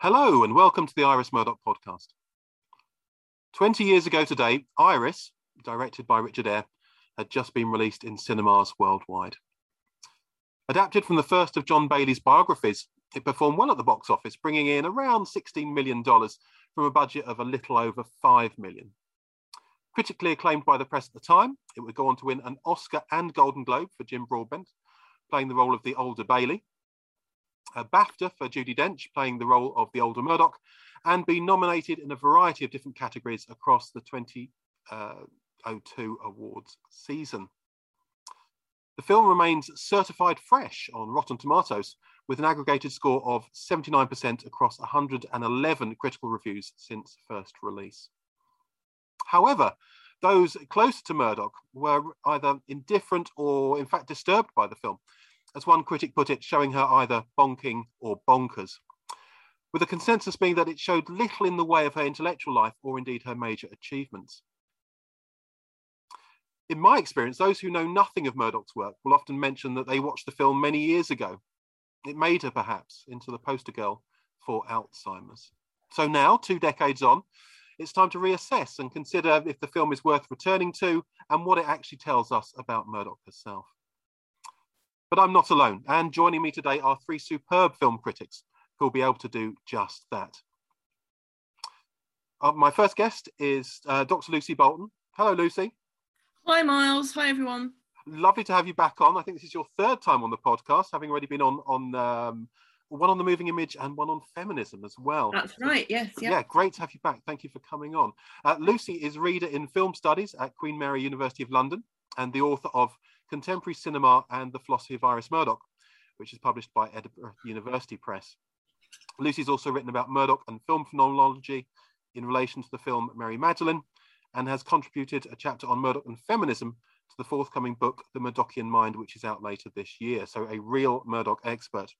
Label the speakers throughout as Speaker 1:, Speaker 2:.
Speaker 1: Hello, and welcome to the Iris Murdoch podcast. 20 years ago today, Iris, directed by Richard Eyre, had just been released in cinemas worldwide. Adapted from the first of John Bayley's biographies, it performed well at the box office, bringing in around $16 million from a budget of a little over 5 million. Critically acclaimed by the press at the time, it would go on to win an Oscar and Golden Globe for Jim Broadbent, playing the role of the older Bayley, a BAFTA for Judi Dench, playing the role of the older Murdoch, and be nominated in a variety of different categories across the 2002 uh, awards season. The film remains certified fresh on Rotten Tomatoes with an aggregated score of 79% across 111 critical reviews since first release. However, those close to Murdoch were either indifferent or, in fact, disturbed by the film, as one critic put it, showing her either bonking or bonkers, with the consensus being that it showed little in the way of her intellectual life or indeed her major achievements. In my experience, those who know nothing of Murdoch's work will often mention that they watched the film many years ago. It made her perhaps into the poster girl for Alzheimer's. So now, two decades on, it's time to reassess and consider if the film is worth returning to and what it actually tells us about Murdoch herself. But I'm not alone, and joining me today are three superb film critics who will be able to do just that. Uh, my first guest is uh, Dr. Lucy Bolton. Hello, Lucy.
Speaker 2: Hi, Miles. Hi, everyone.
Speaker 1: Lovely to have you back on. I think this is your third time on the podcast, having already been on on um, one on the moving image and one on feminism as well.
Speaker 2: That's right. Yes.
Speaker 1: Yeah. yeah great to have you back. Thank you for coming on. Uh, Lucy is reader in film studies at Queen Mary University of London and the author of Contemporary Cinema and the Philosophy of Iris Murdoch, which is published by Edinburgh University Press. Lucy's also written about Murdoch and film phenomenology in relation to the film Mary Magdalene and has contributed a chapter on Murdoch and feminism to the forthcoming book, The Murdochian Mind, which is out later this year. So, a real Murdoch expert.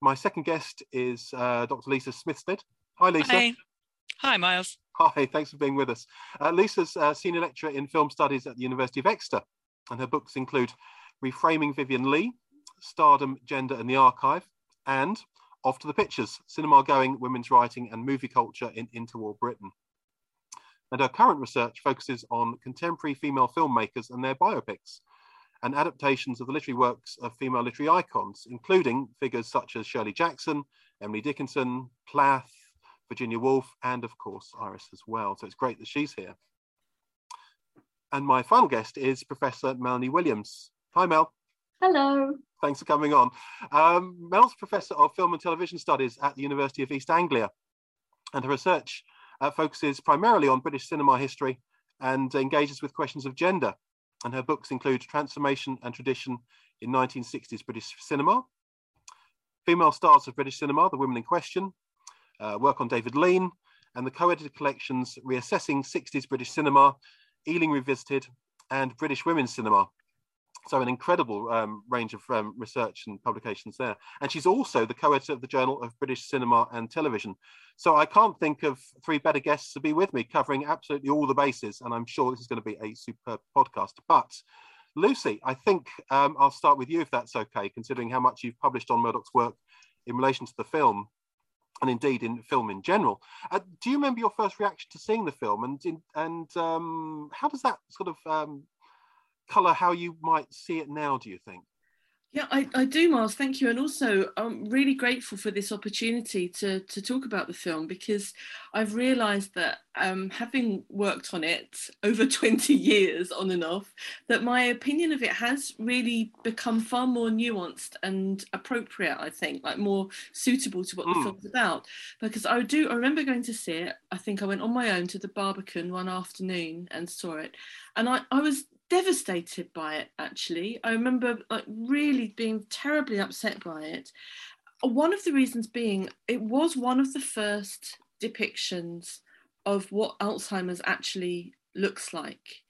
Speaker 1: My second guest is uh, Dr. Lisa Smithstead. Hi, Lisa.
Speaker 3: Hi. Hi, Miles.
Speaker 1: Hi, thanks for being with us. Uh, Lisa's uh, senior lecturer in film studies at the University of Exeter, and her books include Reframing Vivien Leigh, Stardom, Gender and the Archive, and Off to the Pictures, Cinema Going, Women's Writing and Movie Culture in Interwar Britain. And her current research focuses on contemporary female filmmakers and their biopics, and adaptations of the literary works of female literary icons, including figures such as Shirley Jackson, Emily Dickinson, Plath, Virginia Woolf, and of course Iris as well. So it's great that she's here. And my final guest is Professor Melanie Williams. Hi, Mel.
Speaker 4: Hello.
Speaker 1: Thanks for coming on. Um, Mel's Professor of Film and Television Studies at the University of East Anglia, and her research uh, focuses primarily on British cinema history and engages with questions of gender. And her books include Transformation and Tradition in 1960s British Cinema, Female Stars of British Cinema, The Women in Question, uh, work on David Lean, and the co-edited collections Reassessing 60s British Cinema, Ealing Revisited, and British Women's Cinema. So an incredible um, range of um, research and publications there. And she's also the co-editor of the Journal of British Cinema and Television. So I can't think of three better guests to be with me covering absolutely all the bases. And I'm sure this is going to be a superb podcast. But Lucy, I think um, I'll start with you if that's okay, considering how much you've published on Murdoch's work in relation to the film and indeed in film in general. Uh, do you remember your first reaction to seeing the film, and and um, how does that sort of um, colour how you might see it now? Do you think?
Speaker 2: Yeah, I, I do, Miles. Thank you. And also, I'm really grateful for this opportunity to, to talk about the film because I've realised that um, having worked on it over 20 years on and off, that my opinion of it has really become far more nuanced and appropriate, I think, like more suitable to what mm. the hmm. film's about. Because I do, I remember going to see it. I think I went on my own to the Barbican one afternoon and saw it. And I, I was devastated by it actually. I remember like really being terribly upset by it. One of the reasons being it was one of the first depictions of what alzheimer's actually looks like.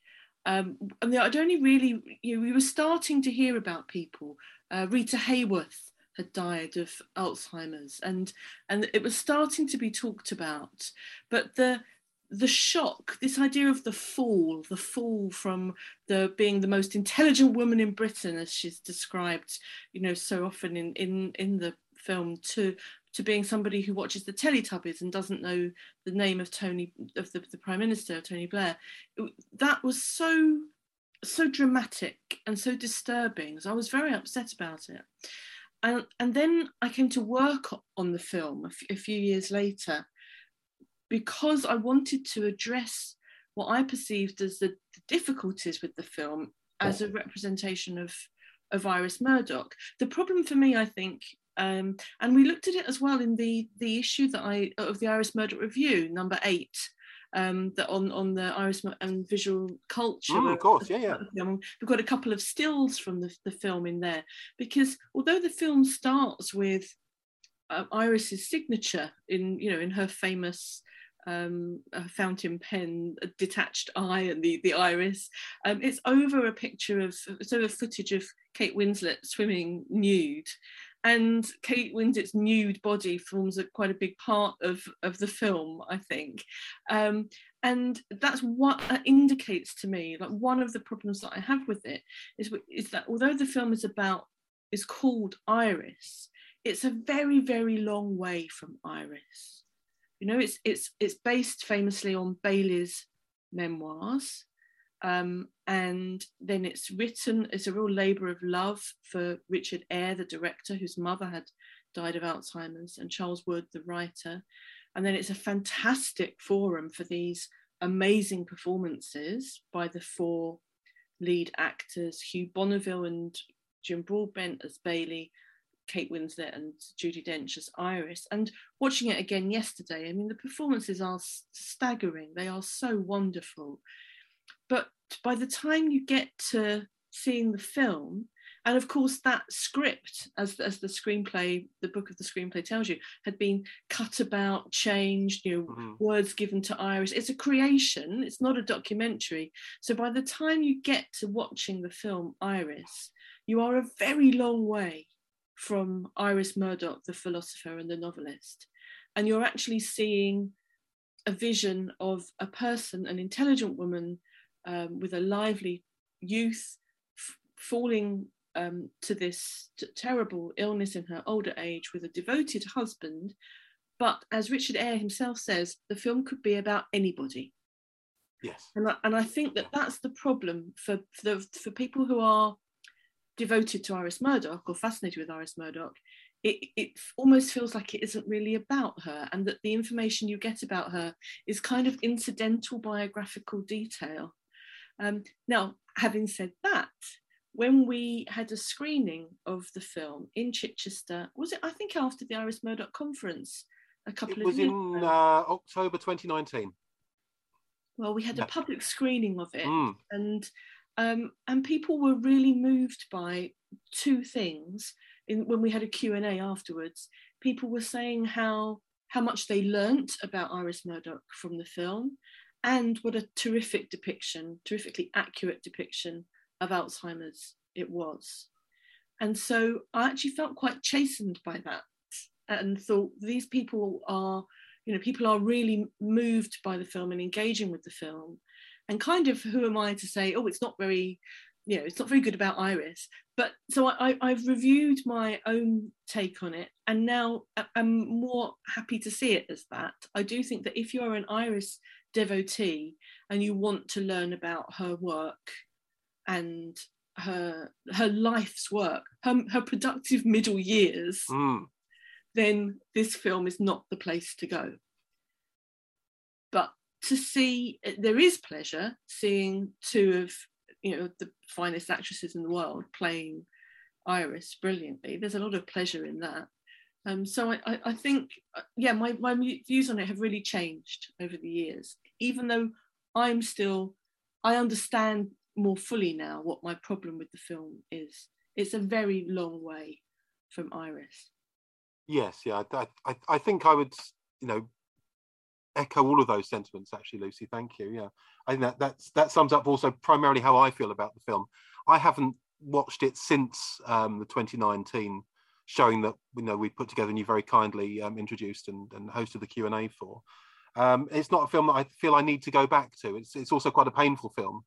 Speaker 2: Um, and i'd only really you know we were starting to hear about people. Uh, rita hayworth had died of alzheimer's and and it was starting to be talked about. But the the shock, this idea of the fall, the fall from the being the most intelligent woman in Britain, as she's described, you know, so often in in in the film, to to being somebody who watches the Teletubbies and doesn't know the name of Tony of the, the Prime Minister Tony Blair. It, that was so so dramatic and so disturbing. So I was very upset about it. And, and then I came to work on the film a, f- a few years later because I wanted to address what I perceived as the, the difficulties with the film as a representation of of Iris Murdoch. The problem for me, I think, um, and we looked at it as well in the the issue that I of the Iris Murdoch review, number eight, um, that on on the Iris and visual culture.
Speaker 1: Mm, of course, yeah, yeah.
Speaker 2: We've got a couple of stills from the, the film in there because although the film starts with uh, Iris's signature in you know in her famous um, a fountain pen, a detached eye, and the the iris. Um, it's over a picture of it's over footage of Kate Winslet swimming nude, and Kate Winslet's nude body forms a, quite a big part of of the film, I think. Um, and that's what that indicates to me. Like one of the problems that I have with it is is that although the film is about is called Iris, it's a very very long way from Iris you know, it's it's it's based famously on Bayley's memoirs, um, and then it's written. It's a real labour of love for Richard Eyre, the director, whose mother had died of Alzheimer's, and Charles Wood, the writer. And then it's a fantastic forum for these amazing performances by the four lead actors, Hugh Bonneville and Jim Broadbent as Bayley, Kate Winslet and Judi Dench as Iris. And watching it again yesterday, I mean, the performances are staggering. They are so wonderful. But by the time you get to seeing the film, and of course, that script, as, as the screenplay, the book of the screenplay tells you, had been cut about, changed, you know, mm-hmm. words given to Iris. It's a creation, it's not a documentary. So by the time you get to watching the film Iris, you are a very long way from Iris Murdoch, the philosopher and the novelist. And you're actually seeing a vision of a person, an intelligent woman um, with a lively youth, falling um, to this terrible illness in her older age with a devoted husband. But as Richard Eyre himself says, the film could be about anybody.
Speaker 1: Yes.
Speaker 2: And I, and I think that that's the problem for, for, the, for people who are devoted to Iris Murdoch or fascinated with Iris Murdoch, it, it almost feels like it isn't really about her, and that the information you get about her is kind of incidental biographical detail. Um, now, having said that, when we had a screening of the film in Chichester, was it? I think after the Iris Murdoch conference, a couple of years ago?
Speaker 1: it
Speaker 2: of
Speaker 1: was in uh, October 2019.
Speaker 2: Well, we had yeah. a public screening of it, mm. and um, and people were really moved by two things. In, when we had a Q&A afterwards, people were saying how, how much they learnt about Iris Murdoch from the film and what a terrific depiction, terrifically accurate depiction of Alzheimer's it was. And so I actually felt quite chastened by that and thought these people are, you know, people are really moved by the film and engaging with the film and kind of who am I to say, oh, it's not very, you know, it's not very good about Iris. But so I, I've reviewed my own take on it, and now I'm more happy to see it as that. I do think that if you're an Iris devotee and you want to learn about her work and her her life's work, her, her productive middle years, mm. then this film is not the place to go. To see there is pleasure seeing two of you know the finest actresses in the world playing Iris brilliantly. There's a lot of pleasure in that. Um, so I, I, I think, uh, yeah, my, my views on it have really changed over the years. Even though I'm still, I understand more fully now what my problem with the film is. It's a very long way from Iris.
Speaker 1: Yes, yeah, I, I, I think I would, you know, echo all of those sentiments actually lucy. Thank you. Yeah. I think that that's that sums up also primarily how i feel about the film. I haven't watched it since um, the 2019 showing that you know we put together and you very kindly um, introduced and, and hosted the q&a for. Um, it's not a film that i feel i need to go back to. It's, it's also quite a painful film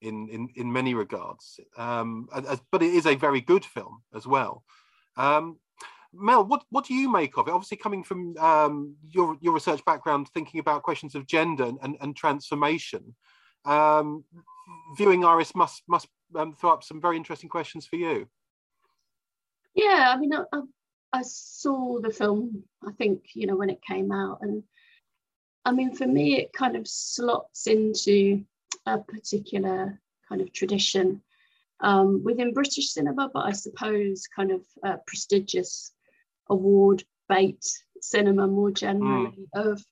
Speaker 1: in in, in many regards. Um, as, but it is a very good film as well. Um, Mel, what, what do you make of it? Obviously, coming from um, your your research background, thinking about questions of gender and, and, transformation, um, viewing Iris must must um, throw up some very interesting questions for you.
Speaker 3: Yeah, I mean, I, I saw the film. I think you know when it came out, and I mean, for me, it kind of slots into a particular kind of tradition um, within British cinema, but I suppose kind of uh, prestigious award bait cinema more generally mm. of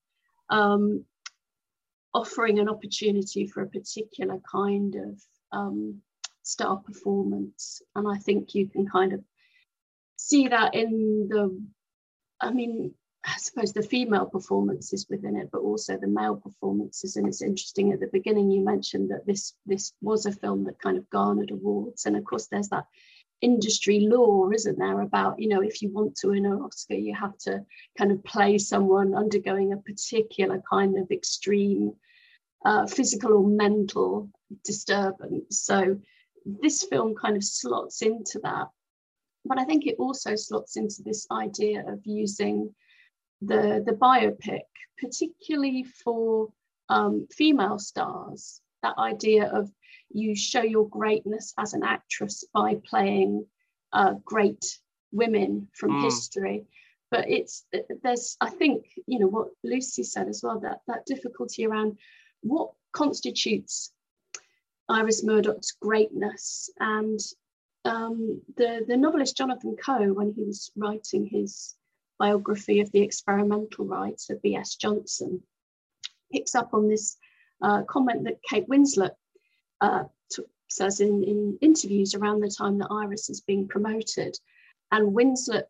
Speaker 3: um, offering an opportunity for a particular kind of um, star performance. And I think you can kind of see that in the, I mean, I suppose the female performances within it, but also the male performances. And it's interesting at the beginning you mentioned that this this was a film that kind of garnered awards. And of course, there's that industry law, isn't there, about you know if you want to win an Oscar, you have to kind of play someone undergoing a particular kind of extreme uh, physical or mental disturbance. So this film kind of slots into that. But I think it also slots into this idea of using the, the biopic, particularly for um, female stars, that idea of you show your greatness as an actress by playing uh, great women from mm. history. But it's there's I think you know what Lucy said as well that that difficulty around what constitutes Iris Murdoch's greatness and um, the the novelist Jonathan Coe when he was writing his biography of the experimental rights of B.S. Johnson, picks up on this uh, comment that Kate Winslet uh, says in, in interviews around the time that Iris is being promoted. And Winslet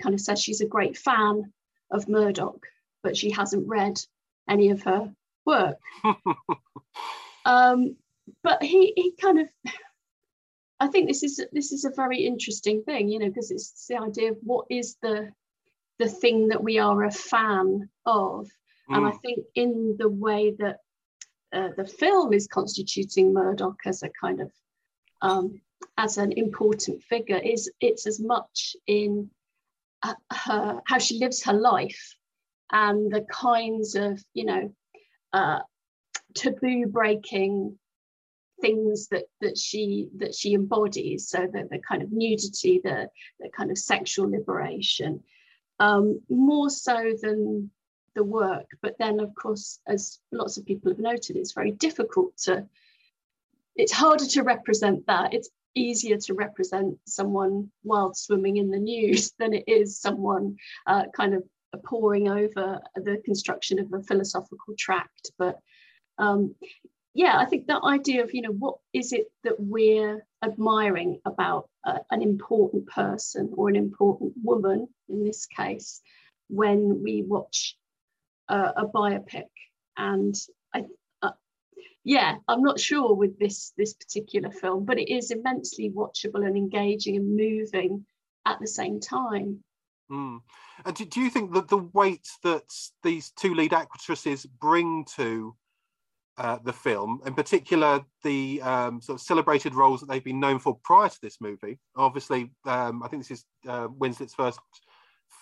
Speaker 3: kind of says she's a great fan of Murdoch, but she hasn't read any of her work. um, but he, he kind of, I think this is this is a very interesting thing, you know, because it's the idea of what is the the thing that we are a fan of. Mm. And I mm. think in the way that uh, the film is constituting Murdoch as a kind of um, as an important figure is it's as much in uh, her how she lives her life and the kinds of you know uh, taboo breaking things that that she that she embodies. So the, the kind of nudity the the kind of sexual liberation um, more so than the work. But then, of course, as lots of people have noted, it's very difficult to, it's harder to represent that. It's easier to represent someone wild swimming in the news than it is someone uh, kind of poring over the construction of a philosophical tract. But um, yeah, I think that idea of, you know, what is it that we're admiring about uh, an important person or an important woman in this case when we watch uh, a biopic? And I, uh, yeah, I'm not sure with this this particular film, but it is immensely watchable and engaging and moving at the same time.
Speaker 1: Mm. And do, do you think that the weight that these two lead actresses bring to uh, the film, in particular the um, sort of celebrated roles that they've been known for prior to this movie. Obviously, um, I think this is uh, Winslet's first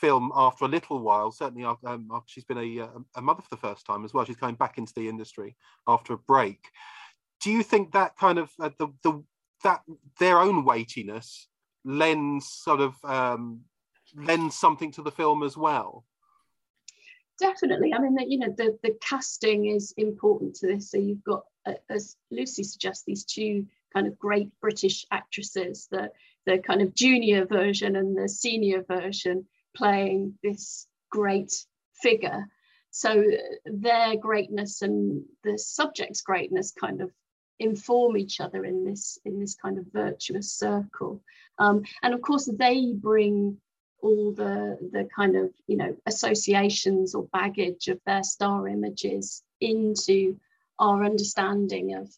Speaker 1: film after a little while. Certainly, after, um, after she's been a, uh, a, mother for the first time as well. She's coming back into the industry after a break. Do you think that kind of uh, the the that their own weightiness lends sort of um, lends something to the film as well?
Speaker 3: definitely. I mean, you know, the, the casting is important to this. So you've got, uh, as Lucy suggests, these two kind of great British actresses, the, the kind of junior version and the senior version playing this great figure. So their greatness and the subject's greatness kind of inform each other in this in this kind of virtuous circle. Um, and of course, they bring all the the kind of you know associations or baggage of their star images into our understanding of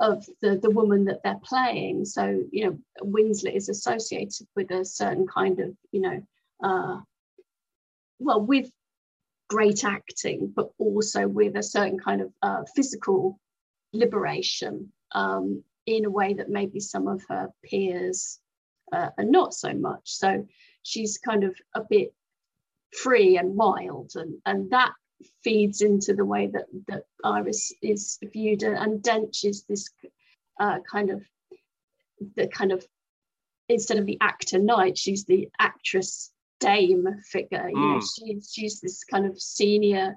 Speaker 3: of the the woman that they're playing so you know winslet is associated with a certain kind of you know uh, well with great acting but also with a certain kind of uh, physical liberation um, in a way that maybe some of her peers uh, are not so much. So she's kind of a bit free and wild and and that feeds into the way that that iris is viewed and dench is this uh, kind of the kind of instead of the actor knight she's the actress dame figure you know mm. she's she's this kind of senior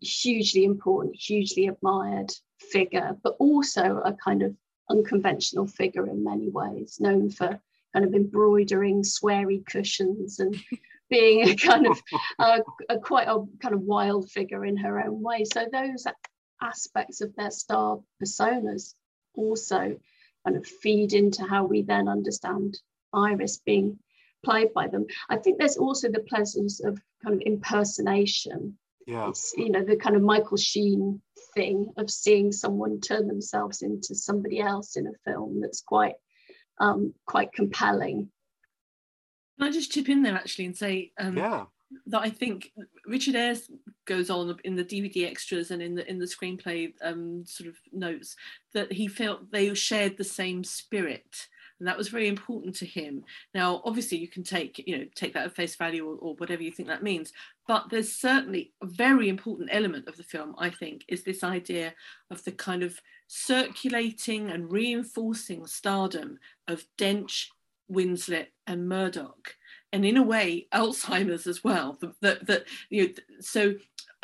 Speaker 3: hugely important hugely admired figure but also a kind of unconventional figure in many ways known for kind of embroidering sweary cushions and being a kind of uh, a quite a kind of wild figure in her own way so those aspects of their star personas also kind of feed into how we then understand iris being played by them. I think there's also the pleasures of kind of impersonation.
Speaker 1: Yeah. It's,
Speaker 3: you know, the kind of Michael Sheen thing of seeing someone turn themselves into somebody else in a film that's quite um, quite compelling.
Speaker 2: Can I just chip in there actually and say
Speaker 1: um, yeah.
Speaker 2: that I think Richard Eyre goes on in the DVD extras and in the in the screenplay um, sort of notes that he felt they shared the same spirit and that was very important to him. Now obviously you can take you know take that at face value or, or, whatever you think that means but there's certainly a very important element of the film i think is this idea of the kind of circulating and reinforcing stardom of dench winslet and murdoch and in a way alzheimer's as well that that you know so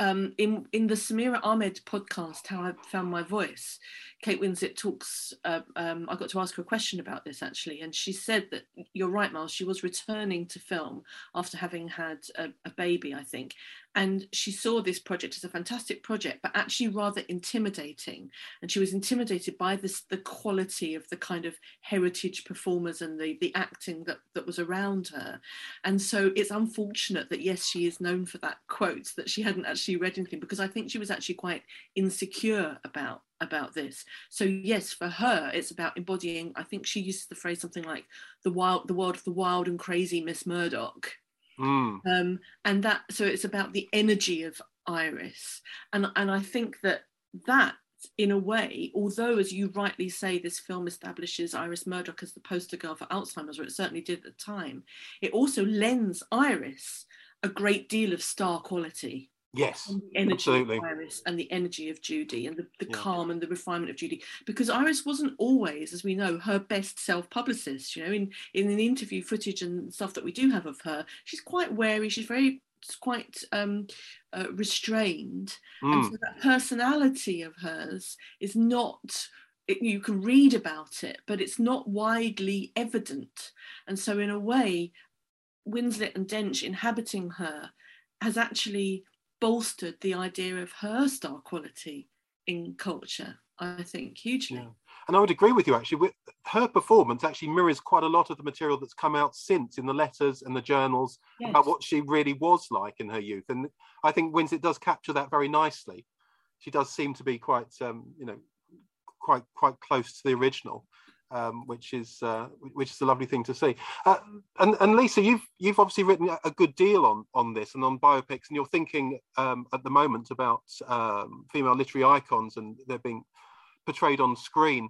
Speaker 2: um, in in the Samira Ahmed podcast, How I Found My Voice, Kate Winslet talks. Uh, um, I got to ask her a question about this actually, and she said that you're right, Miles. She was returning to film after having had a, a baby, I think, and she saw this project as a fantastic project but actually rather intimidating. And she was intimidated by this the quality of the kind of heritage performers and the the acting that that was around her. And so it's unfortunate that yes she is known for that quote that she hadn't actually read anything because i think she was actually quite insecure about about this. So yes for her it's about embodying i think she uses the phrase something like the wild the world of the wild and crazy miss murdoch
Speaker 1: Mm.
Speaker 2: Um, and that so it's about the energy of Iris, and and I think that that in a way, although as you rightly say, this film establishes Iris Murdoch as the poster girl for Alzheimer's, or it certainly did at the time, it also lends Iris a great deal of star quality.
Speaker 1: Yes,
Speaker 2: and the energy absolutely. of Iris and the energy of Judi and the, the yeah. calm and the refinement of Judi. Because Iris wasn't always, as we know, her best self-publicist. You know, in in the interview footage and stuff that we do have of her, she's quite wary. She's very quite um, uh, restrained, mm. and so that personality of hers is not. It, you can read about it, but it's not widely evident. And so, in a way, Winslet and Dench inhabiting her has actually bolstered the idea of her star quality in culture, I think, hugely. Yeah.
Speaker 1: And I would agree with you actually. With her performance actually mirrors quite a lot of the material that's come out since in the letters and the journals yes. about what she really was like in her youth. And I think Winslet does capture that very nicely. She does seem to be quite, um, you know, quite quite close to the original um, which is uh, which is a lovely thing to see. Uh, and, and Lisa, you've you've obviously written a good deal on on this and on biopics, and you're thinking um, at the moment about um, female literary icons and they're being portrayed on screen.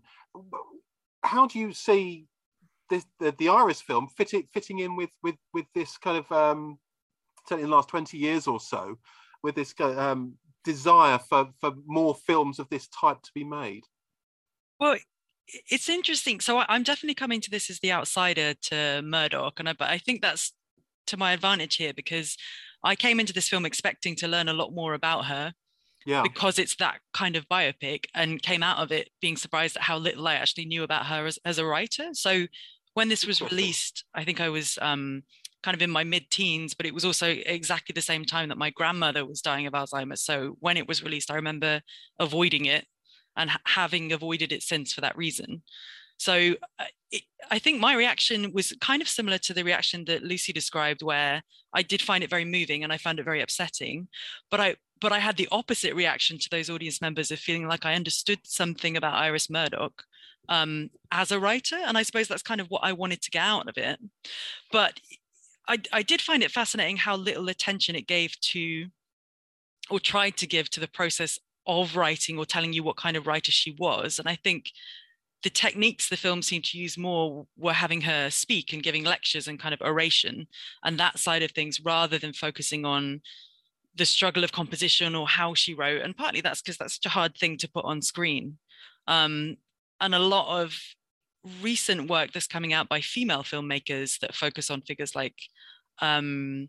Speaker 1: How do you see this, the, the Iris film fit it, fitting in with with with this kind of um, certainly in the last twenty years or so, with this um, desire for for more films of this type to be made?
Speaker 4: Well, it's interesting. So I'm definitely coming to this as the outsider to Murdoch, and I, but I think that's to my advantage here because I came into this film expecting to learn a lot more about her.
Speaker 1: Yeah.
Speaker 4: Because it's that kind of biopic, and came out of it being surprised at how little I actually knew about her as, as a writer. So when this was released, I think I was um, kind of in my mid-teens, but it was also exactly the same time that my grandmother was dying of Alzheimer's. So when it was released, I remember avoiding it and having avoided it since for that reason. So uh, it, I think my reaction was kind of similar to the reaction that Lucy described, where I did find it very moving and I found it very upsetting. But I but I had the opposite reaction to those audience members of feeling like I understood something about Iris Murdoch um, as a writer, and I suppose that's kind of what I wanted to get out of it. But I, I did find it fascinating how little attention it gave to or tried to give to the process of writing or telling you what kind of writer she was. And I think the techniques the film seemed to use more were having her speak and giving lectures and kind of oration and that side of things rather than focusing on the struggle of composition or how she wrote and partly that's because that's such a hard thing to put on screen um, and a lot of recent work that's coming out by female filmmakers that focus on figures like um,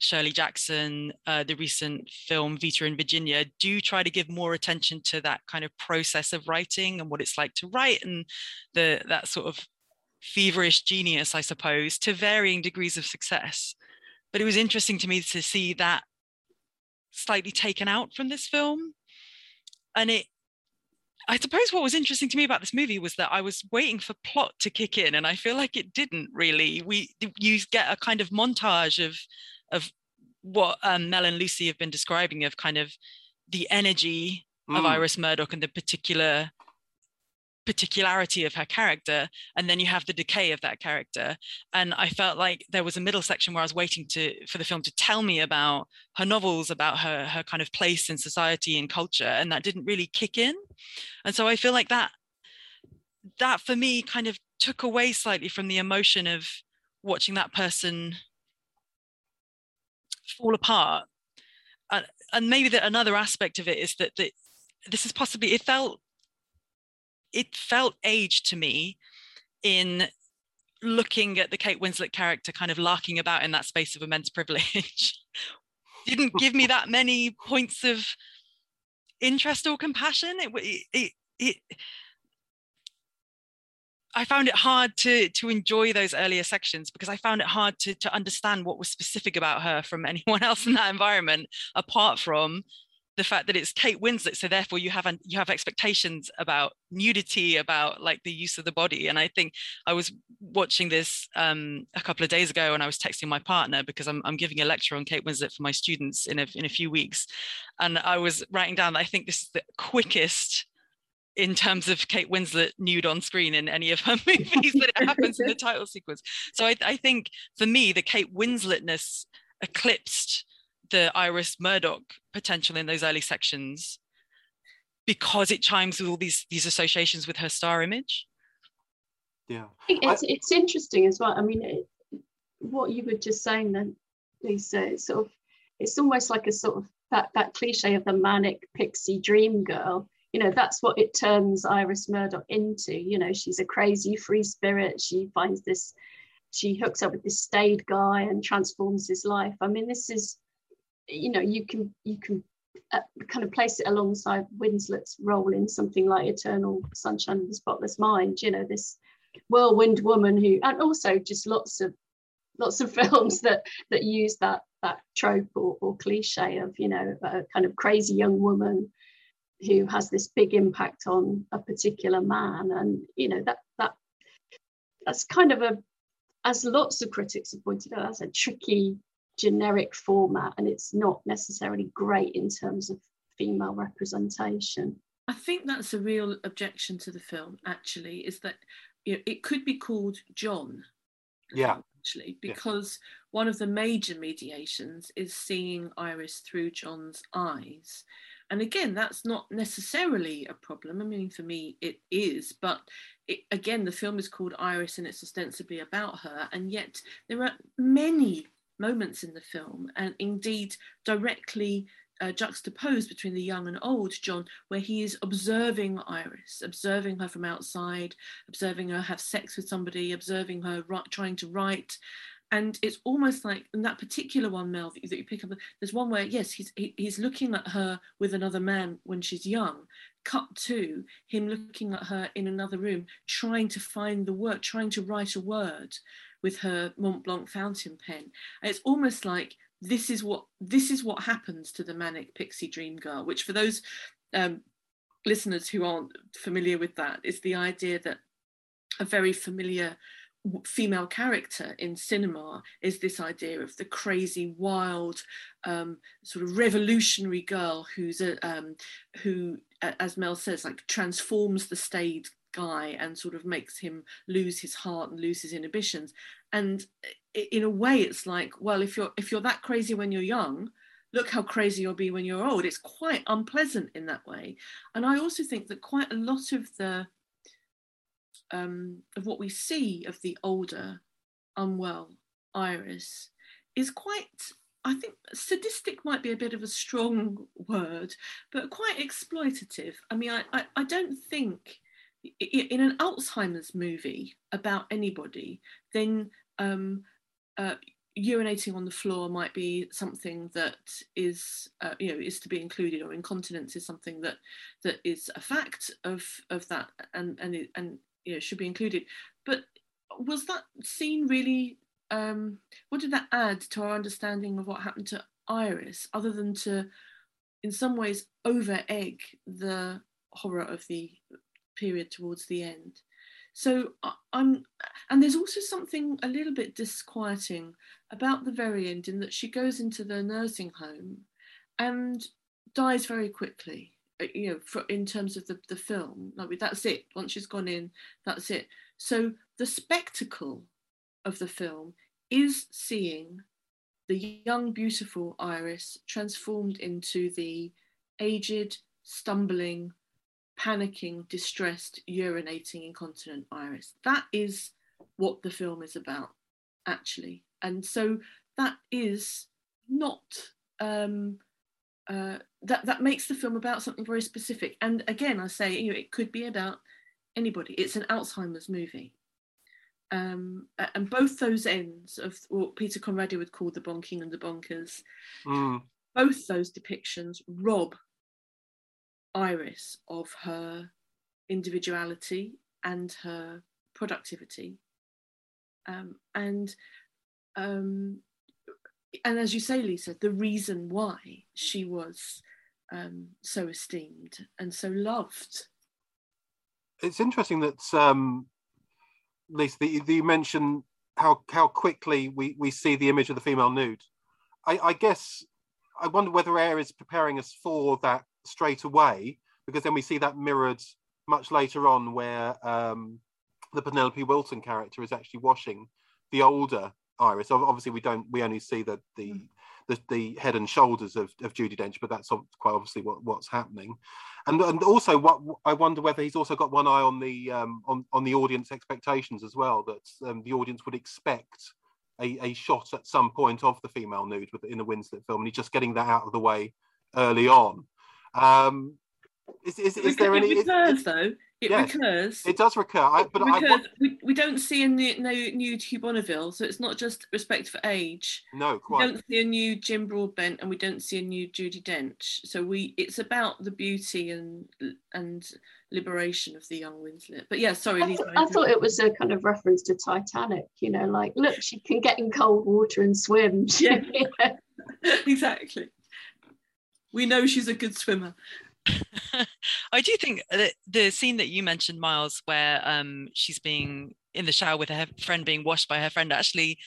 Speaker 4: Shirley Jackson, uh, the recent film Vita in Virginia, do try to give more attention to that kind of process of writing and what it's like to write and the that sort of feverish genius, I suppose, to varying degrees of success. But it was interesting to me to see that slightly taken out from this film. And it I suppose what was interesting to me about this movie was that I was waiting for plot to kick in, and I feel like it didn't really. We you get a kind of montage of of what um, Mel and Lucy have been describing of kind of the energy mm. of Iris Murdoch and the particular particularity of her character and then you have the decay of that character and i felt like there was a middle section where i was waiting to for the film to tell me about her novels about her her kind of place in society and culture and that didn't really kick in and so i feel like that that for me kind of took away slightly from the emotion of watching that person fall apart. And, and maybe that another aspect of it is that, that this is possibly it felt it felt aged to me in looking at the Kate Winslet character kind of larking about in that space of immense privilege. Didn't give me that many points of interest or compassion. It, it, it, I found it hard to to enjoy those earlier sections because I found it hard to to understand what was specific about her from anyone else in that environment apart from the fact that it's Kate Winslet, so therefore you have you have expectations about nudity, about like the use of the body. And I think I was watching this um, a couple of days ago, and I was texting my partner because I'm, I'm giving a lecture on Kate Winslet for my students in a in a few weeks, and I was writing down that I think this is the quickest in terms of Kate Winslet nude on screen in any of her movies that it happens in the title sequence. So I, I think for me, the Kate Winsletness eclipsed the Iris Murdoch potential in those early sections because it chimes with all these these associations with her star image.
Speaker 1: Yeah,
Speaker 3: it's I, it's interesting as well. I mean, it, what you were just saying then, Lisa, it's sort of it's almost like a sort of that that cliche of the manic pixie dream girl. You know, that's what it turns Iris Murdoch into. You know, she's a crazy free spirit. She finds this, she hooks up with this staid guy and transforms his life. I mean, this is you know you can you can uh, kind of place it alongside Winslet's role in something like Eternal Sunshine of the Spotless Mind. You know this whirlwind woman who, and also just lots of lots of films that that use that that trope or, or cliche of you know a kind of crazy young woman who has this big impact on a particular man, and you know that that that's kind of a as lots of critics have pointed out, that's a tricky generic format and it's not necessarily great in terms of female representation.
Speaker 2: I think that's a real objection to the film, actually, is that you know, it could be called John.
Speaker 1: Yeah.
Speaker 2: Actually, because yeah. one of the major mediations is seeing Iris through John's eyes. And again, that's not necessarily a problem. I mean, for me, it is. But it, again, the film is called Iris and it's ostensibly about her. And yet, there are many moments in the film, and indeed directly uh, juxtaposed between the young and old John, where he is observing Iris, observing her from outside, observing her have sex with somebody, observing her trying to write. And it's almost like in that particular one, Mel, that you pick up. There's one where, yes, he's he, he's looking at her with another man when she's young. Cut to him looking at her in another room, trying to find the word, trying to write a word with her Mont Blanc fountain pen. And it's almost like this is what this is what happens to the manic pixie dream girl, which for those um, listeners who aren't familiar with that, is the idea that a very familiar female character in cinema is this idea of the crazy, wild, um, sort of revolutionary girl who's a um, who, as Mel says, like transforms the staid guy and sort of makes him lose his heart and lose his inhibitions. And in a way it's like well if you're if you're that crazy when you're young look how crazy you'll be when you're old. It's quite unpleasant in that way. And i also think that quite a lot of the um, of what we see of the older, unwell Iris is quite. I think sadistic might be a bit of a strong word, but quite exploitative. I mean, I, I, I don't think in an Alzheimer's movie about anybody, then um, uh, urinating on the floor might be something that is uh, you know is to be included or incontinence is something that that is a fact of of that and and and you know should be included but was that scene really um what did that add to our understanding of what happened to iris other than to in some ways over egg the horror of the period towards the end so I'm, and there's also something a little bit disquieting about the very end in that she goes into the nursing home and dies very quickly. Uh, you know, for, in terms of the, the film, like that's it. Once she's gone in, that's it. So the spectacle of the film is seeing the young, beautiful Iris transformed into the aged, stumbling, panicking, distressed, urinating, incontinent Iris. That is what the film is about, actually. And so that is not um, uh, that that makes the film about something very specific. And again, I say you know it could be about anybody. It's an Alzheimer's movie. Um, and both those ends of what Peter Conradi would call the bonking and the bonkers, mm. both those depictions rob Iris of her individuality and her productivity. Um, and um, and as you say, Lisa, the reason why she was um, so esteemed and so loved.
Speaker 1: It's interesting that um, Lisa, that you mentioned how how quickly we we see the image of the female nude. I, I guess I wonder whether Eyre is preparing us for that straight away because then we see that mirrored much later on where um, the Penelope Wilton character is actually washing the older Iris. Obviously, we don't we only see the the mm. The, the head and shoulders of, of Judi Dench, but that's quite obviously what, what's happening. And and also, what I wonder whether he's also got one eye on the um, on on the audience expectations as well. That um, the audience would expect a, a shot at some point of the female nude in a Winslet film, and he's just getting that out of the way early on. Um, is, is, is there any?
Speaker 2: Recurs, though. It yes, recurs.
Speaker 1: It does recur. I, but
Speaker 2: recurs.
Speaker 1: I, what...
Speaker 2: we, we don't see a new, no new Hugh Bonneville, so it's not just respect for age.
Speaker 1: No, quite.
Speaker 2: We don't see a new Jim Broadbent, and we don't see a new Judi Dench. So we, it's about the beauty and and liberation of the young Winslet. But yeah, sorry,
Speaker 3: I,
Speaker 2: Lisa,
Speaker 3: I thought it was a kind of reference to Titanic. You know, like look, she can get in cold water and swim.
Speaker 2: Yeah, exactly. We know she's a good swimmer.
Speaker 4: I do think that the scene that you mentioned, Miles, where um, she's being in the shower with her friend being washed by her friend, actually,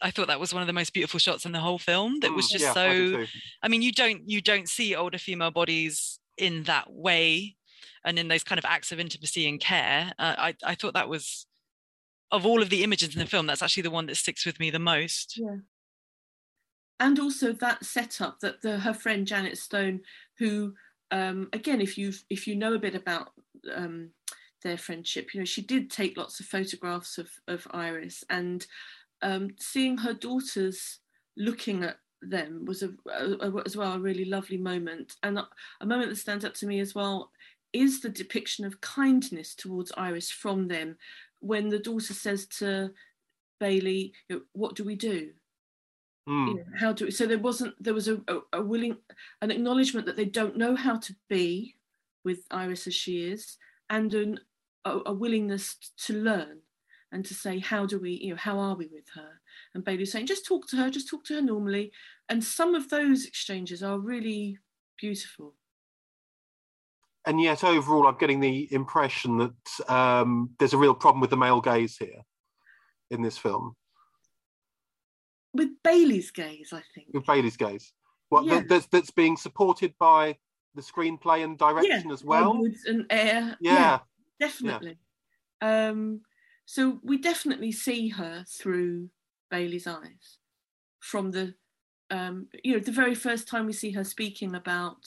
Speaker 4: I thought that was one of the most beautiful shots in the whole film. That was mm, just yeah, so. I, I, mean, you don't you don't see older female bodies in that way, and in those kind of acts of intimacy and care. Uh, I I thought that was of all of the images in the film, that's actually the one that sticks with me the most.
Speaker 2: Yeah. And also that setup that the her friend Janet Stone, who um, again, if you if you know a bit about um, their friendship, you know she did take lots of photographs of of Iris, and um, seeing her daughters looking at them was a, a, a, as well a really lovely moment, and a, a moment that stands up to me as well is the depiction of kindness towards Iris from them when the daughter says to Bayley, "What do we do?" Mm. You know, how do so there wasn't there was a, a, a, willing an acknowledgement that they don't know how to be with Iris as she is, and an, a, a, willingness to learn and to say how do we you know how are we with her? And Bayley saying just talk to her just talk to her normally. And some of those exchanges are really beautiful.
Speaker 1: And yet overall i'm getting the impression that um, there's a real problem with the male gaze here in this film
Speaker 2: with Bayley's gaze, I think.
Speaker 1: With Bayley's gaze. What yeah. that's that's being supported by the screenplay and direction yeah, as well.
Speaker 2: Woods and Eyre.
Speaker 1: Yeah. yeah
Speaker 2: definitely. Um, so we definitely see her through Bayley's eyes from the um, you know, the very first time we see her speaking about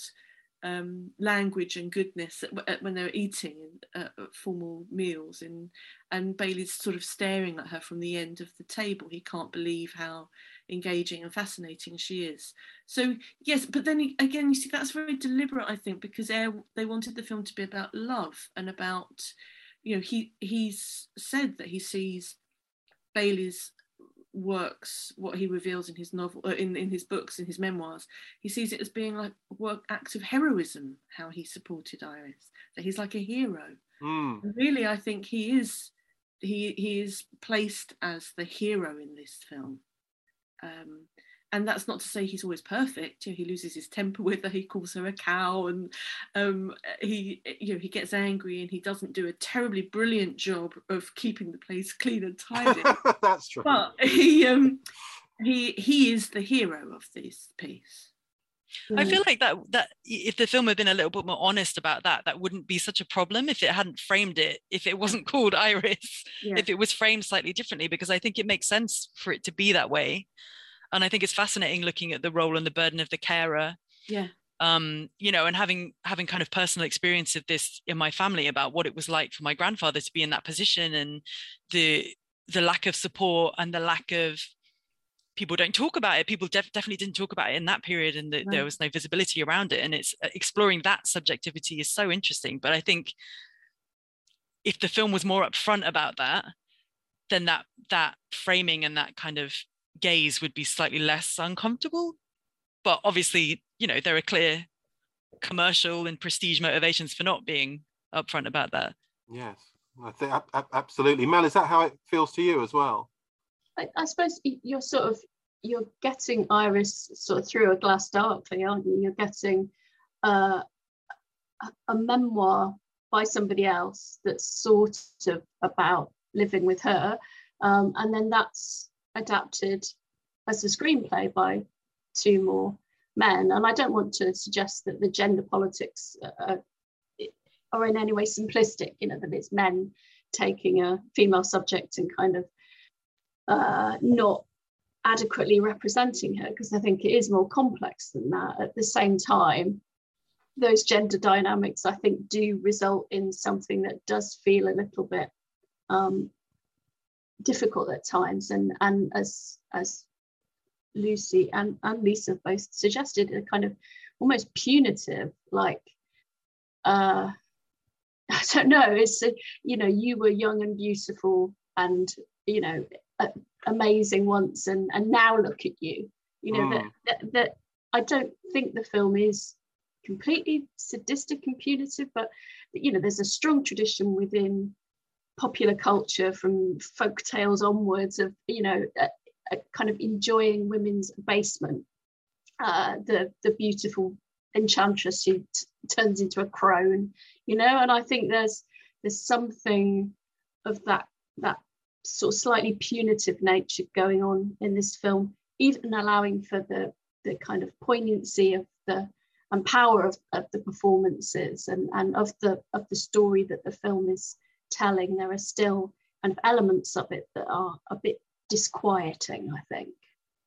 Speaker 2: um, language and goodness when they're eating uh, formal meals and and Bayley's sort of staring at her from the end of the table. He can't believe how engaging and fascinating she is. So yes but then again you see that's very deliberate I think because they wanted the film to be about love and about you know he he's said that he sees Bayley's works what he reveals in his novel uh, in, in his books in his memoirs he sees it as being like work act of heroism how he supported iris that he's like a hero
Speaker 1: mm.
Speaker 2: really i think he is he he is placed as the hero in this film um, and that's not to say he's always perfect. You know, he loses his temper with her. He calls her a cow, and um, he, you know, he gets angry, and he doesn't do a terribly brilliant job of keeping the place clean and tidy.
Speaker 1: that's true.
Speaker 2: But he, um, he, he is the hero of this piece.
Speaker 4: I feel like that that if the film had been a little bit more honest about that, that wouldn't be such a problem if it hadn't framed it, if it wasn't called Iris, yeah. if it was framed slightly differently, because I think it makes sense for it to be that way and I think it's fascinating looking at the role and the burden of the carer.
Speaker 2: Yeah.
Speaker 4: Um, you know, and having having kind of personal experience of this in my family about what it was like for my grandfather to be in that position and the the lack of support and the lack of people don't talk about it. People def- definitely didn't talk about it in that period, and the, right. there was no visibility around it. And it's uh, exploring that subjectivity is so interesting. But I think if the film was more upfront about that, then that that framing and that kind of gaze would be slightly less uncomfortable. But obviously, you know, there are clear commercial and prestige motivations for not being upfront about that.
Speaker 1: Yes, I think absolutely. Mel, is that how it feels to you as well?
Speaker 3: I, I suppose you're sort of you're getting Iris sort of through a glass darkly, aren't you? You're getting uh, a memoir by somebody else that's sort of about living with her, um, and then that's adapted as a screenplay by two more men. And I don't want to suggest that the gender politics are, are in any way simplistic, you know, that it's men taking a female subject and kind of uh, not adequately representing her, because I think it is more complex than that. At the same time, those gender dynamics, I think, do result in something that does feel a little bit um, difficult at times and and as as Lucy and, and Lisa both suggested a kind of almost punitive like uh I don't know it's you know you were young and beautiful and you know amazing once and and now look at you you know mm. that, that that I don't think the film is completely sadistic and punitive but you know there's a strong tradition within popular culture from folk tales onwards of you know a, a kind of enjoying women's basement. Uh, the the beautiful enchantress who t- turns into a crone you know and i think there's there's something of that that sort of slightly punitive nature going on in this film even allowing for the the kind of poignancy of the and power of, of the performances and, and of the of the story that the film is telling, there are still kind of elements of it that are a bit disquieting, I think.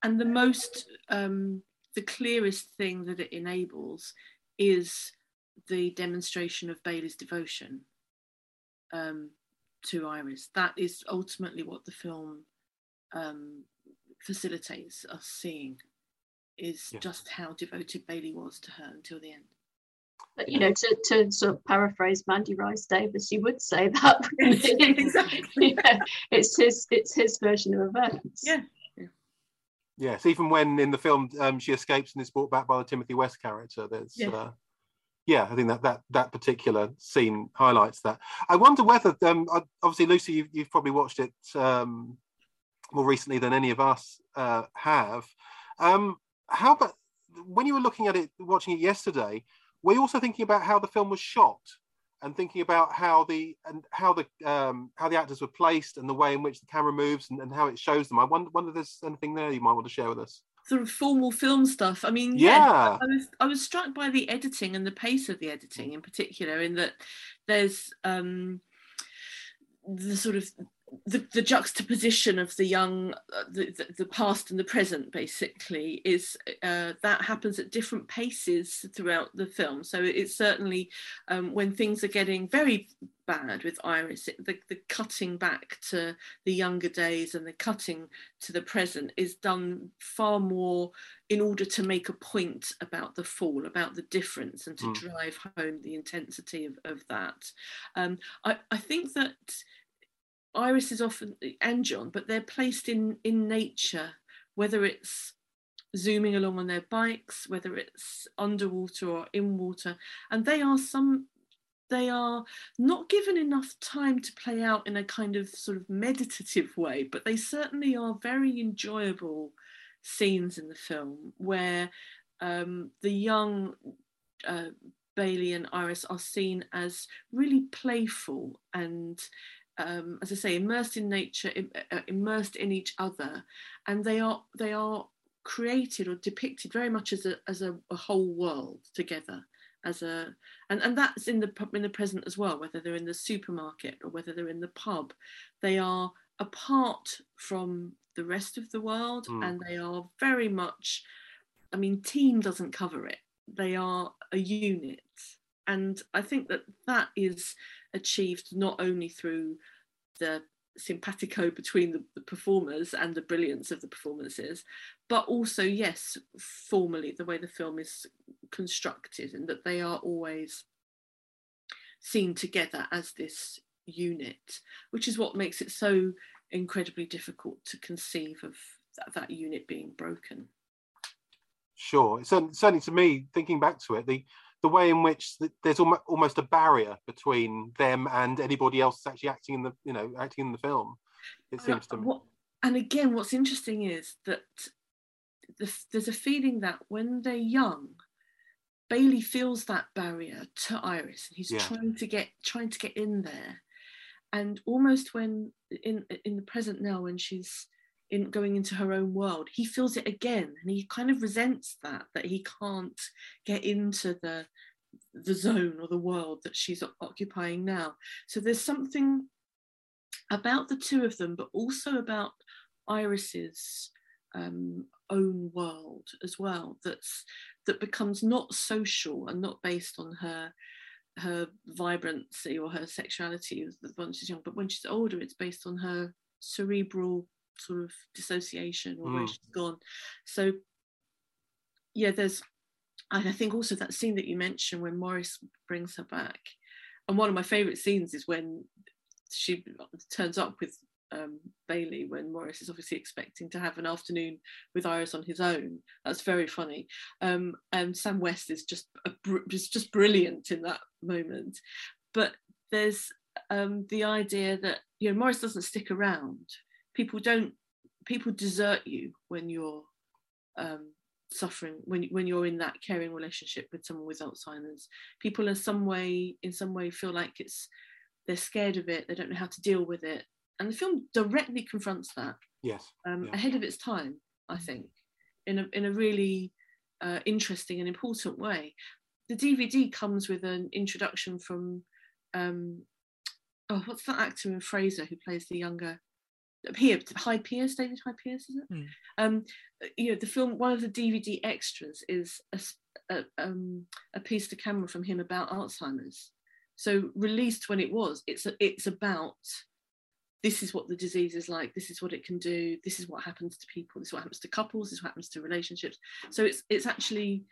Speaker 2: And the most, um, the clearest thing that it enables is the demonstration of Bayley's devotion um, to Iris. That is ultimately what the film um, facilitates us seeing, is yeah. just how devoted Bailey was to her until the end.
Speaker 3: But you know, to, to sort of paraphrase Mandy Rice-Davies, you would say that. exactly. yeah, it's his it's his version of events.
Speaker 2: Yeah.
Speaker 1: Yes, even when in the film um, she escapes and is brought back by the Timothy West character, there's yeah. Uh, yeah, I think that that that particular scene highlights that. I wonder whether um, obviously Lucy, you've, you've probably watched it um, more recently than any of us uh, have. Um, how about when you were looking at it, watching it yesterday? Were also thinking about how the film was shot and thinking about how the and how the um, how the actors were placed and the way in which the camera moves and, and how it shows them? I wonder, wonder if there's anything there you might want to share with us.
Speaker 2: Sort of formal film stuff. I mean, yeah, yeah. I was I was struck by the editing and the pace of the editing in particular, in that there's um, the sort of the, the juxtaposition of the young, uh, the, the, the, past and the present, basically, is uh, that happens at different paces throughout the film. So it's certainly um, when things are getting very bad with Iris, it, the, the cutting back to the younger days and the cutting to the present is done far more in order to make a point about the fall, about the difference, and to mm. drive home the intensity of, of that. Um, I, I think that Iris is often and John, but they're placed in in nature, whether it's zooming along on their bikes, whether it's underwater or in water, and they are some they are not given enough time to play out in a kind of sort of meditative way, but they certainly are very enjoyable scenes in the film where um, the young uh, Bayley and Iris are seen as really playful and um, as I say, immersed in nature, uh, immersed in each other, and they are they are created or depicted very much as a as a, a whole world together as a and, and that's in the in the present as well whether they're in the supermarket or whether they're in the pub. They are apart from the rest of the world mm. and they are very much i mean team doesn't cover it. They are a unit. And i think that that is achieved not only through the simpatico between the, the, performers and the brilliance of the performances, but also, yes, formally, the way the film is constructed, and that they are always seen together as this unit, which is what makes it so incredibly difficult to conceive of that, that unit being broken.
Speaker 1: Sure, certainly to me, thinking back to it, the the way in which there's almost a barrier between them and anybody else that's actually acting in the you know acting in the film it seems to me
Speaker 2: what, and again what's interesting is that the, there's a feeling that when they're young Bayley feels that barrier to iris and he's yeah. trying to get trying to get in there and almost when in in the present now when she's in going into her own world. He feels it again and he kind of resents that that he can't get into the the zone or the world that she's occupying now. So there's something about the two of them but also about iris's um, own world as well that's that becomes not social and not based on her her vibrancy or her sexuality when she's young but when she's older it's based on her cerebral sort of dissociation or mm. where she's gone. So yeah, there's I think also that scene that you mentioned when Morris brings her back. And one of my favourite scenes is when she turns up with um, Bayley when Morris is obviously expecting to have an afternoon with Iris on his own. That's very funny. Um, and Sam West is just a, is just brilliant in that moment. But there's um, the idea that you know Morris doesn't stick around people don't people desert you when you're um, suffering when when you're in that caring relationship with someone with Alzheimer's. People in some way in some way feel like it's they're scared of it. They don't know how to deal with it, and the film directly confronts that.
Speaker 1: Yes.
Speaker 2: Um, yeah. Ahead of its time, I think, in a in a really uh, interesting and important way. The DVD comes with an introduction from um, oh, what's that actor in Frasier who plays the younger here Hyde Pierce, David Hyde Pierce, is it? Mm. Um, you know, the film. One of the DVD extras is a, a, um, a piece to camera from him about Alzheimer's. So released when it was, it's a, it's about this is what the disease is like. This is what it can do. This is what happens to people. This is what happens to couples. This is what happens to relationships. So it's it's actually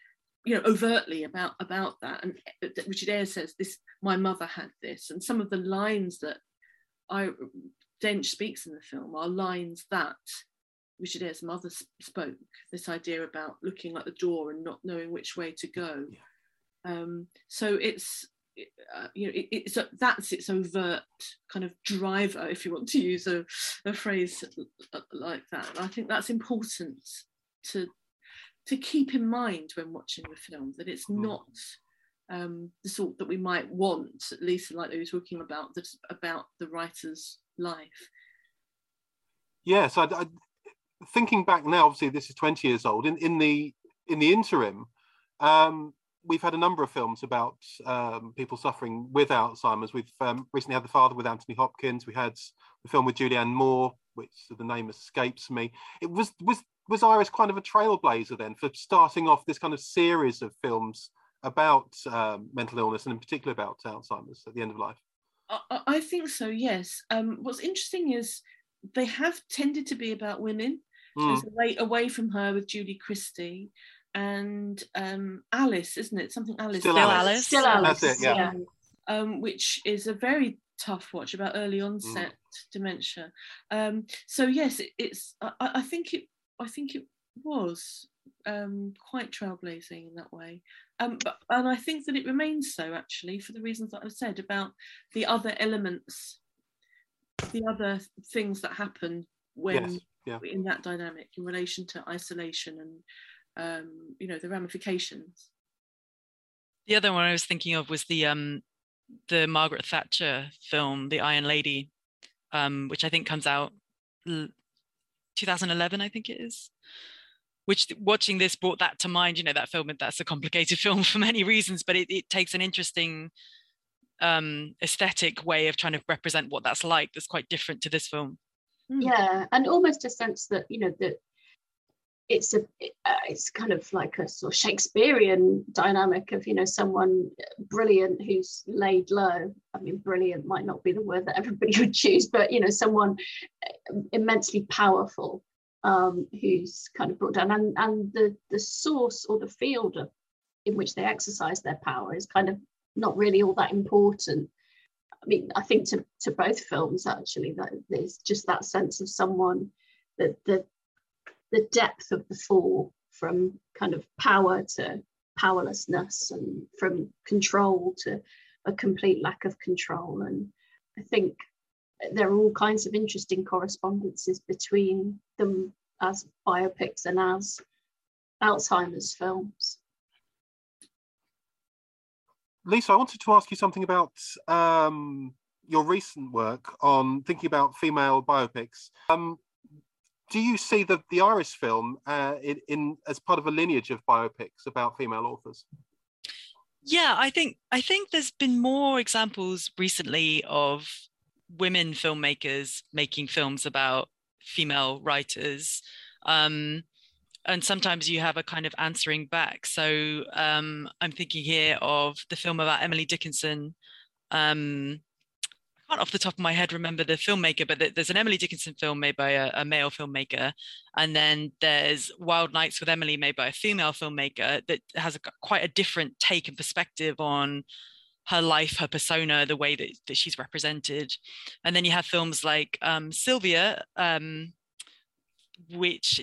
Speaker 2: you know overtly about about that. And uh, Richard Eyre says this. My mother had this, and some of the lines that I Dench speaks in the film are lines that Richard Eyre's mother spoke. This idea about looking at the door and not knowing which way to go. Yeah. Um, so it's uh, you know it, it's that's its overt kind of driver, if you want to use a, a phrase like that. I think that's important to to keep in mind when watching the film that it's mm. not um, the sort that we might want, at least like they were talking about, that about the writer's life.
Speaker 1: Yes, I, I, thinking back now, obviously this is 20 years old. In, in the in the interim, um, we've had a number of films about um, people suffering with Alzheimer's. We've um, recently had The Father with Anthony Hopkins. We had the film with Julianne Moore, which the name escapes me. It was was was Iris kind of a trailblazer then for starting off this kind of series of films about um, mental illness and in particular about Alzheimer's at the end of life?
Speaker 2: I, I think so. Yes. Um, what's interesting is they have tended to be about women. Mm. So away, away from her with Julie Christie and um, Alice, isn't it? Something Alice.
Speaker 1: Still, Still Alice. Alice.
Speaker 3: Still Alice. That's
Speaker 1: it. Yeah. yeah.
Speaker 2: Um, which is a very tough watch about early onset mm. dementia. Um, so yes, it, it's. I, I, think it. I think it was um, quite trailblazing in that way. Um, but, and I think that it remains so actually for the reasons that I've said about the other elements, the other things that happen when yes. yeah. in that dynamic in relation to isolation and um, you know the ramifications.
Speaker 4: The other one I was thinking of was the um, the Margaret Thatcher film, The Iron Lady, um, which I think comes out 2011, I think it is. Which watching this brought that to mind. You know that film. That's a complicated film for many reasons, but it, it takes an interesting um, aesthetic way of trying to represent what that's like. That's quite different to this film.
Speaker 3: Yeah, and almost a sense that you know that it's a uh, it's kind of like a sort of Shakespearean dynamic of you know someone brilliant who's laid low. I mean, brilliant might not be the word that everybody would choose, but you know someone uh, immensely powerful um, who's kind of brought down, and and the the source or the field of, in which they exercise their power is kind of not really all that important. I mean, I think to to both films actually that there's just that sense of someone that that the depth of the fall from kind of power to powerlessness and from control to a complete lack of control. And I think there are all kinds of interesting correspondences between them as biopics and as Alzheimer's films.
Speaker 1: Lisa, I wanted to ask you something about um, your recent work on thinking about female biopics. Um, do you see the the Iris film uh, in, in as part of a lineage of biopics about female authors?
Speaker 4: Yeah, I think I think there's been more examples recently of women filmmakers making films about female writers. Um, and sometimes you have a kind of answering back. So um, I'm thinking here of the film about Emily Dickinson, um, can't off the top of my head remember the filmmaker, but there's an Emily Dickinson film made by a, a, male filmmaker, and then there's Wild Nights with Emily made by a female filmmaker that has a, quite a different take and perspective on her life, her persona, the way that, that she's represented. And then you have films like um, Sylvia, um, which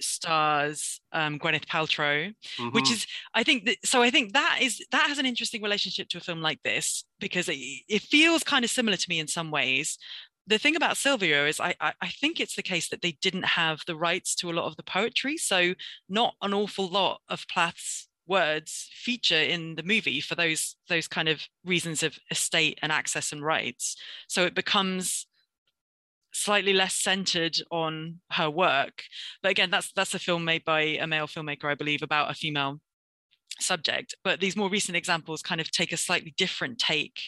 Speaker 4: stars um, Gwyneth Paltrow, mm-hmm. which is I think that so I think that is that has an interesting relationship to a film like this because it, it feels kind of similar to me in some ways. The thing about Sylvia is I, I, I think it's the case that they didn't have the rights to a lot of the poetry, so not an awful lot of Plath's words feature in the movie for those those kind of reasons of estate and access and rights. So it becomes slightly less centered on her work. But again, that's that's a film made by a male filmmaker, I believe, about a female subject. But these more recent examples kind of take a slightly different take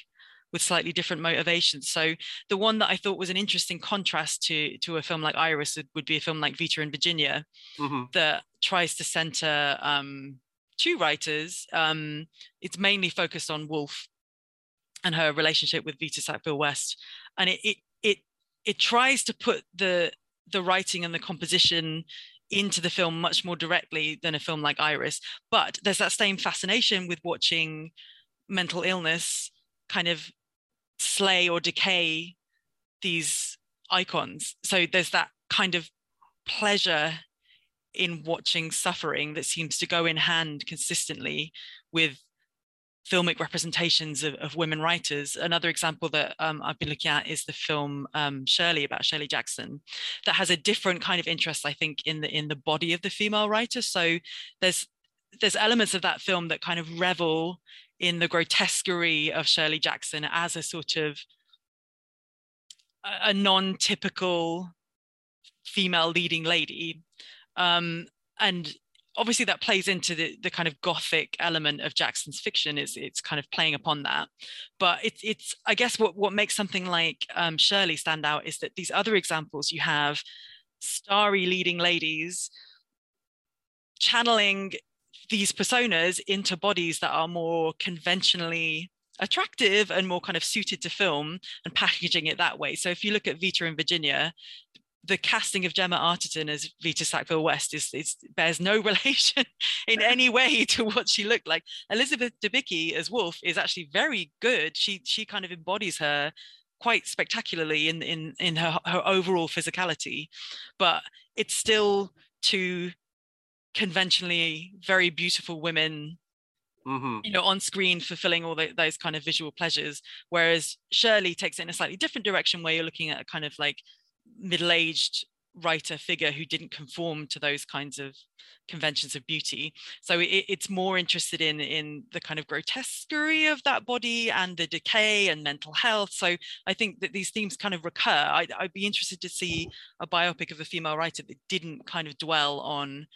Speaker 4: with slightly different motivations. So the one that I thought was an interesting contrast to to a film like Iris would, would be a film like Vita and Virginia mm-hmm. that tries to center um, two writers. Um, it's mainly focused on Woolf and her relationship with Vita Sackville West, and it it, it it tries to put the the writing and the composition into the film much more directly than a film like Iris. But there's that same fascination with watching mental illness kind of slay or decay these icons. So there's that kind of pleasure in watching suffering that seems to go in hand consistently with filmic representations of, of women writers. Another example that um, I've been looking at is the film um, Shirley about Shirley Jackson, that has a different kind of interest, I think, in the in the body of the female writer. So there's there's elements of that film that kind of revel in the grotesquerie of Shirley Jackson as a sort of a, a non-typical female leading lady, um, and obviously that plays into the, the kind of gothic element of Jackson's fiction. is it's kind of playing upon that, but it's it's I guess what what makes something like um, Shirley stand out is that these other examples you have starry leading ladies channeling these personas into bodies that are more conventionally attractive and more kind of suited to film and packaging it that way. So if you look at Vita and Virginia, the casting of Gemma Arterton as Vita Sackville West is, is bears no relation in any way to what she looked like. Elizabeth Debicki as Woolf is actually very good. She she kind of embodies her quite spectacularly in in in her her overall physicality, but it's still two conventionally very beautiful women Mm-hmm. you know on screen fulfilling all the, those kind of visual pleasures whereas shirley takes it in a slightly different direction where you're looking at a kind of like middle-aged writer figure who didn't conform to those kinds of conventions of beauty. So it, it's more interested in in the kind of grotesquerie of that body and the decay and mental health. So i think that these themes kind of recur. I'd, I'd be interested to see a biopic of a female writer that didn't kind of dwell on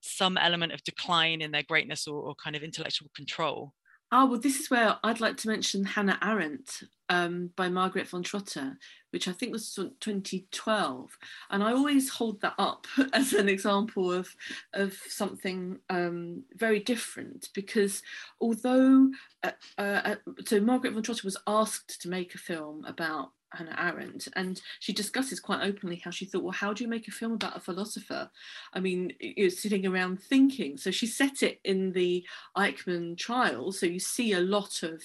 Speaker 4: some element of decline in their greatness or, or kind of intellectual control
Speaker 2: Oh, well, this is where I'd like to mention Hannah Arendt um, by Margaret von Trotta, which I think was 2012. And I always hold that up as an example of, of something um, very different because although, uh, uh, so Margaret von Trotta was asked to make a film about Hannah Arendt, and she discusses quite openly how she thought, well, how do you make a film about a philosopher? I mean, you're sitting around thinking. So she set it in the Eichmann trial, so you see a lot of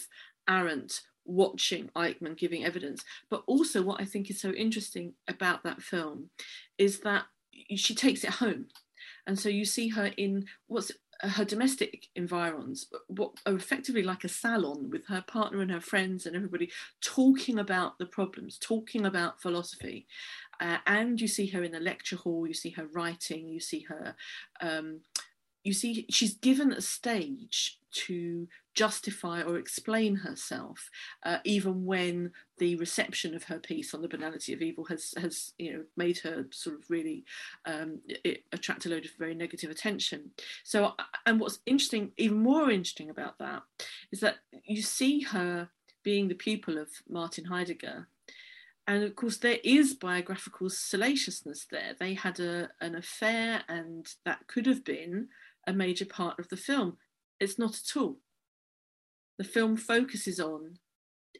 Speaker 2: Arendt watching Eichmann giving evidence. But also, what I think is so interesting about that film is that she takes it home. And so you see her in what's her domestic environs, what are effectively like a salon with her partner and her friends and everybody talking about the problems, talking about philosophy. Uh, and you see her in the lecture hall, you see her writing, you see her um, you see she's given a stage to justify or explain herself uh, even when the reception of her piece on the banality of evil has has you know made her sort of really um, attract a load of very negative attention. So and what's interesting even more interesting about that is that you see her being the pupil of martin heidegger. And of course there is biographical salaciousness there. They had a, an affair and that could have been a major part of the film. It's not at all. The film focuses on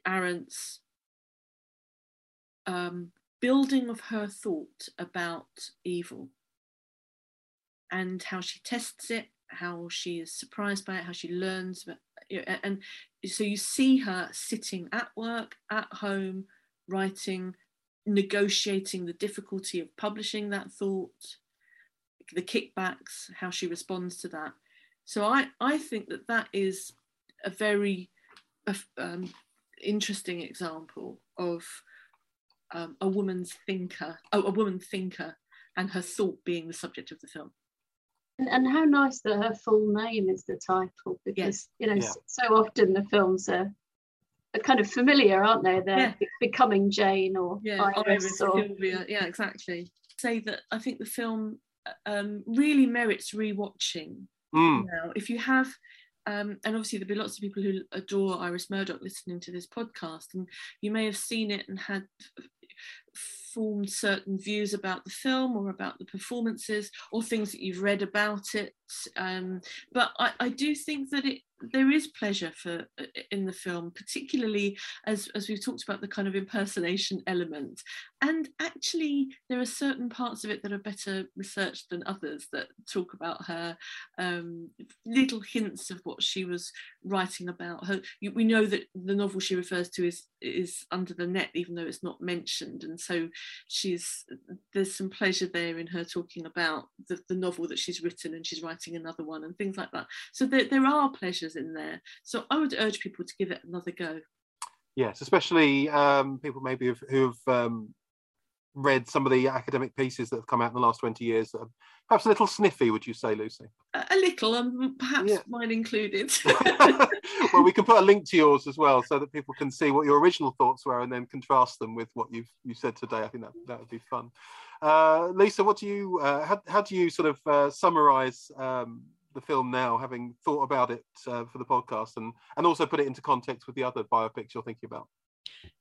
Speaker 2: Arendt's um, building of her thought about evil and how she tests it, how she is surprised by it, how she learns. And so you see her sitting at work, at home, writing, negotiating the difficulty of publishing that thought, the kickbacks, how she responds to that. So I, I think that that is a very um, interesting example of um, a woman's thinker, oh, a woman thinker, and her thought being the subject of the film.
Speaker 3: And, and how nice that her full name is the title, because yes. you know yeah. so often the films are, are kind of familiar, aren't they? They're yeah. becoming Jane or
Speaker 2: yeah, Iris, Iris or Sylvia. Yeah, exactly. Say that I think the film um, really merits rewatching. Mm. Now, if you have, um, and obviously there'll be lots of people who adore Iris Murdoch listening to this podcast, and you may have seen it and had formed certain views about the film or about the performances or things that you've read about it. Um, but I, I do think that it there is pleasure for uh, in the film, particularly as as we've talked about the kind of impersonation element. And actually, there are certain parts of it that are better researched than others that talk about her um, little hints of what she was writing about. Her, we know that the novel she refers to is is Under the Net, even though it's not mentioned, and so she's there's some pleasure there in her talking about the, the novel that she's written, and she's writing another one, and things like that. So there, there are pleasures in there. So I would urge people to give it another go.
Speaker 1: Yes, especially um, people maybe who have um, read some of the academic pieces that have come out in the last 20 years that are perhaps a little sniffy, would you say, Lucy?
Speaker 2: A, little, um, perhaps yeah. mine included.
Speaker 1: well, we can put a link to yours as well so that people can see what your original thoughts were and then contrast them with what you've you said today. I think that, that would be fun. Uh, Lisa, what do you, uh, how, how do you sort of uh, summarize um, the film now, having thought about it uh, for the podcast and, and also put it into context with the other biopics you're thinking about?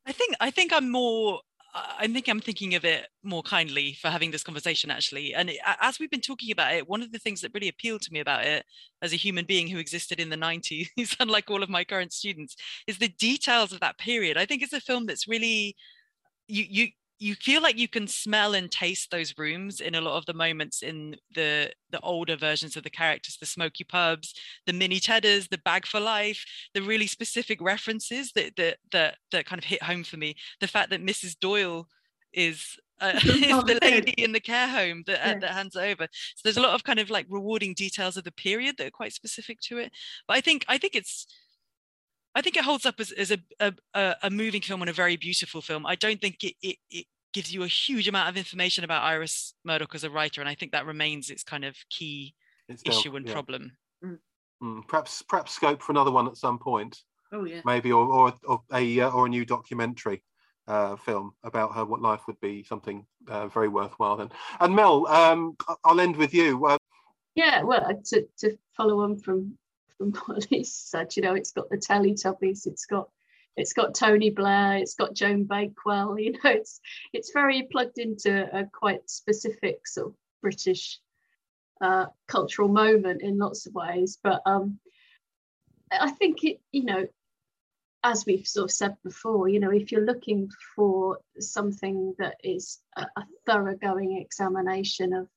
Speaker 4: I think I think I'm more I think I'm thinking of it more kindly for having this conversation actually. And as we've been talking about it, one of the things that really appealed to me about it as a human being who existed in the 90s, unlike all of my current students, is the details of that period. I think it's a film that's really you you you feel like you can smell and taste those rooms in a lot of the moments in the the older versions of the characters the smoky pubs the mini cheddars the bag for life the really specific references that that that, that kind of hit home for me. The fact that mrs doyle is uh, is the lady in the care home that, uh, that hands over. So there's a lot of kind of like rewarding details of the period that are quite specific to it. But i think i think it's I think it holds up as, as a, a, a moving film and a very beautiful film. I don't think it, it, it gives you a huge amount of information about Iris Murdoch as a writer, and I think that remains its kind of key it's issue and yeah. problem.
Speaker 1: Mm. Mm, perhaps perhaps scope for another one at some point.
Speaker 2: Oh yeah.
Speaker 1: Maybe or or, or a uh, or a new documentary uh, film about her. What life would be something uh, very worthwhile. Then and Mel, um, I'll end with you. Uh,
Speaker 3: yeah, well, to to follow on from Lisa said, you know, it's got the Teletubbies, it's got it's got Tony Blair, it's got Joan Bakewell, you know, it's it's very plugged into a quite specific sort of British uh, cultural moment in lots of ways. But um, I think it, you know, as we've sort of said before, you know, if you're looking for something that is a, a thoroughgoing examination of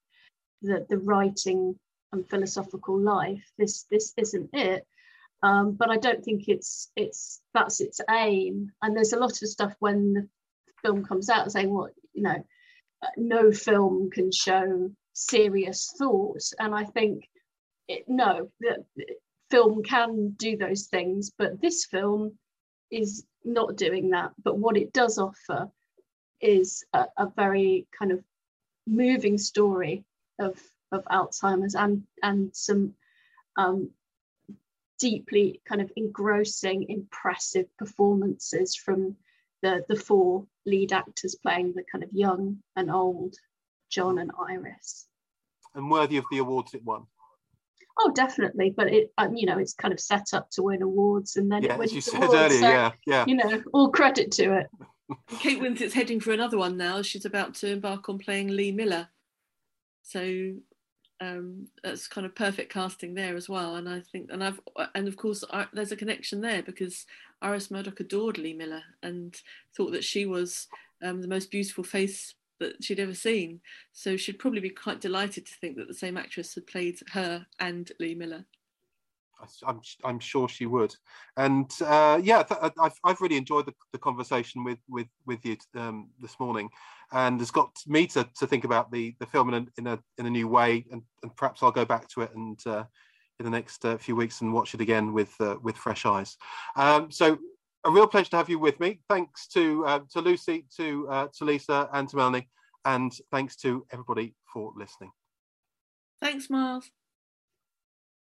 Speaker 3: the, the writing and philosophical life, this this isn't it. Um, but I don't think it's it's that's its aim. And there's a lot of stuff when the film comes out saying what you know, uh, no film can show serious thought. And I think it, no, the, film can do those things, but this film is not doing that. But what it does offer is a, a very kind of moving story of of Alzheimer's and and some um, deeply kind of engrossing, impressive performances from the, the four lead actors playing the kind of young and old John and Iris.
Speaker 1: And worthy of the awards it won.
Speaker 3: Oh, definitely. But it, um, you know, it's kind of set up to win awards, and then
Speaker 1: yeah,
Speaker 3: it wins
Speaker 1: as you said
Speaker 3: awards,
Speaker 1: earlier,
Speaker 3: so,
Speaker 1: yeah, yeah.
Speaker 3: You know, all credit to it.
Speaker 2: Kate Winslet's heading for another one now. She's about to embark on playing Lee Miller. So um, that's kind of perfect casting there as well. And I think, and I've, and of course, I, there's a connection there because Iris Murdoch adored Lee Miller and thought that she was um, the most beautiful face that she'd ever seen. So she'd probably be quite delighted to think that the same actress had played her and Lee Miller.
Speaker 1: I'm, I'm sure she would. And uh, yeah, th- I've, I've really enjoyed the, the conversation with with with you um, this morning, and it's got me to, to think about the the film in a in a, in a new way, and, and perhaps I'll go back to it and uh, in the next uh, few weeks and watch it again with uh, with fresh eyes. Um, so. A real pleasure to have you with me. Thanks to uh, to Lucy, to uh, to Lisa, and to Melanie, and thanks to everybody for listening.
Speaker 2: Thanks, Miles.